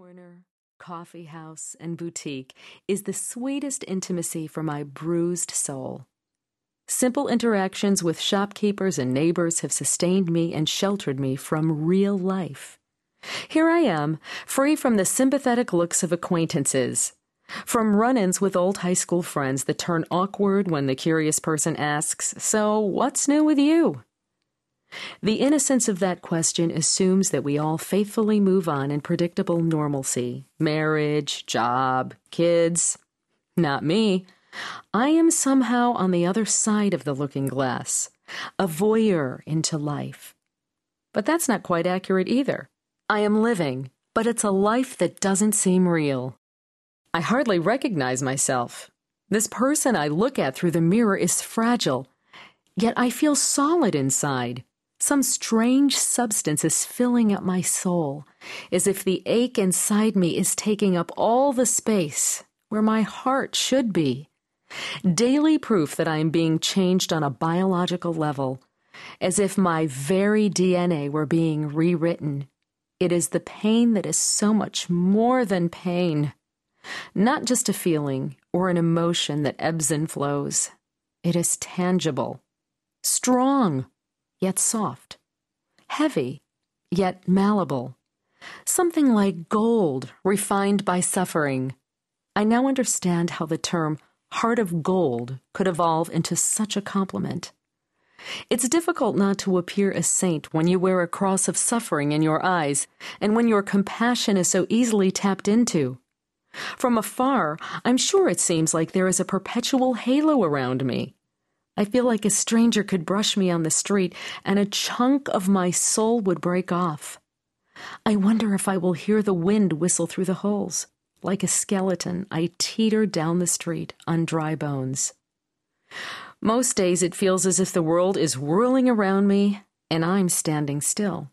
corner, coffee house, and boutique is the sweetest intimacy for my bruised soul. Simple interactions with shopkeepers and neighbors have sustained me and sheltered me from real life. Here I am, free from the sympathetic looks of acquaintances, from run ins with old high school friends that turn awkward when the curious person asks, So, what's new with you? The innocence of that question assumes that we all faithfully move on in predictable normalcy marriage, job, kids. Not me. I am somehow on the other side of the looking glass, a voyeur into life. But that's not quite accurate either. I am living, but it's a life that doesn't seem real. I hardly recognize myself. This person I look at through the mirror is fragile, yet I feel solid inside. Some strange substance is filling up my soul, as if the ache inside me is taking up all the space where my heart should be. Daily proof that I am being changed on a biological level, as if my very DNA were being rewritten. It is the pain that is so much more than pain. Not just a feeling or an emotion that ebbs and flows. It is tangible, strong, yet soft, heavy, yet malleable, something like gold refined by suffering. I now understand how the term heart of gold could evolve into such a compliment. It's difficult not to appear a saint when you wear a cross of suffering in your eyes and when your compassion is so easily tapped into. From afar, I'm sure it seems like there is a perpetual halo around me. I feel like a stranger could brush me on the street and a chunk of my soul would break off. I wonder if I will hear the wind whistle through the holes. Like a skeleton, I teeter down the street on dry bones. Most days it feels as if the world is whirling around me and I'm standing still.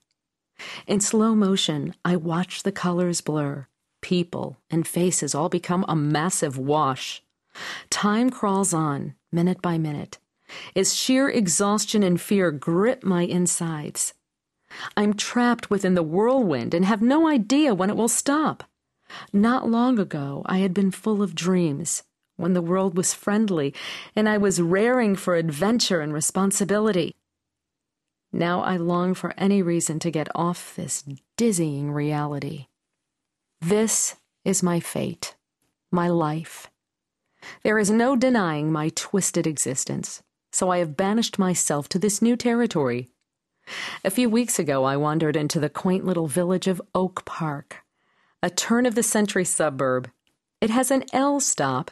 In slow motion, I watch the colors blur. People and faces all become a massive wash. Time crawls on, minute by minute as sheer exhaustion and fear grip my insides. I'm trapped within the whirlwind and have no idea when it will stop. Not long ago, I had been full of dreams, when the world was friendly and I was raring for adventure and responsibility. Now I long for any reason to get off this dizzying reality. This is my fate, my life. There is no denying my twisted existence so I have banished myself to this new territory. A few weeks ago, I wandered into the quaint little village of Oak Park, a turn of the century suburb. It has an L stop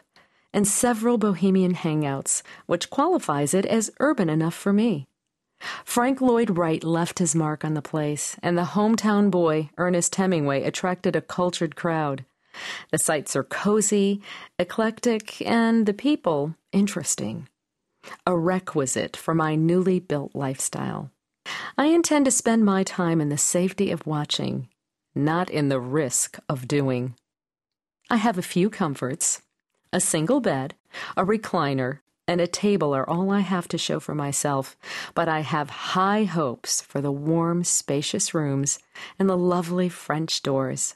and several bohemian hangouts, which qualifies it as urban enough for me. Frank Lloyd Wright left his mark on the place, and the hometown boy, Ernest Hemingway, attracted a cultured crowd. The sights are cozy, eclectic, and the people interesting a requisite for my newly built lifestyle. I intend to spend my time in the safety of watching, not in the risk of doing. I have a few comforts. A single bed, a recliner, and a table are all I have to show for myself, but I have high hopes for the warm, spacious rooms and the lovely French doors.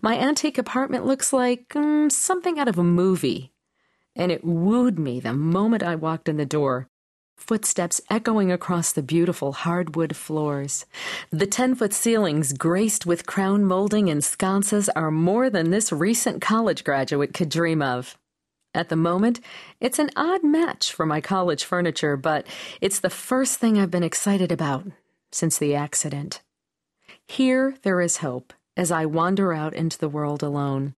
My antique apartment looks like mm, something out of a movie and it wooed me the moment I walked in the door. Footsteps echoing across the beautiful hardwood floors. The ten foot ceilings, graced with crown molding and sconces, are more than this recent college graduate could dream of. At the moment, it's an odd match for my college furniture, but it's the first thing I've been excited about since the accident. Here there is hope as I wander out into the world alone.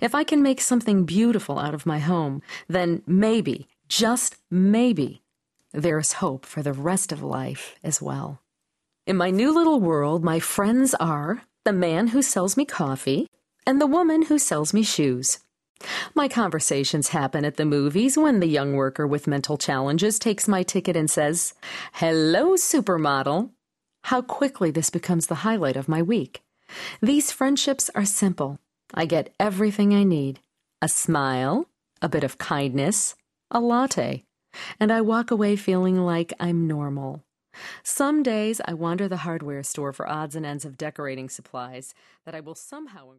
If I can make something beautiful out of my home, then maybe, just maybe, there's hope for the rest of life as well. In my new little world, my friends are the man who sells me coffee and the woman who sells me shoes. My conversations happen at the movies when the young worker with mental challenges takes my ticket and says, Hello, supermodel. How quickly this becomes the highlight of my week. These friendships are simple I get everything I need a smile, a bit of kindness, a latte, and I walk away feeling like I'm normal. Some days I wander the hardware store for odds and ends of decorating supplies that I will somehow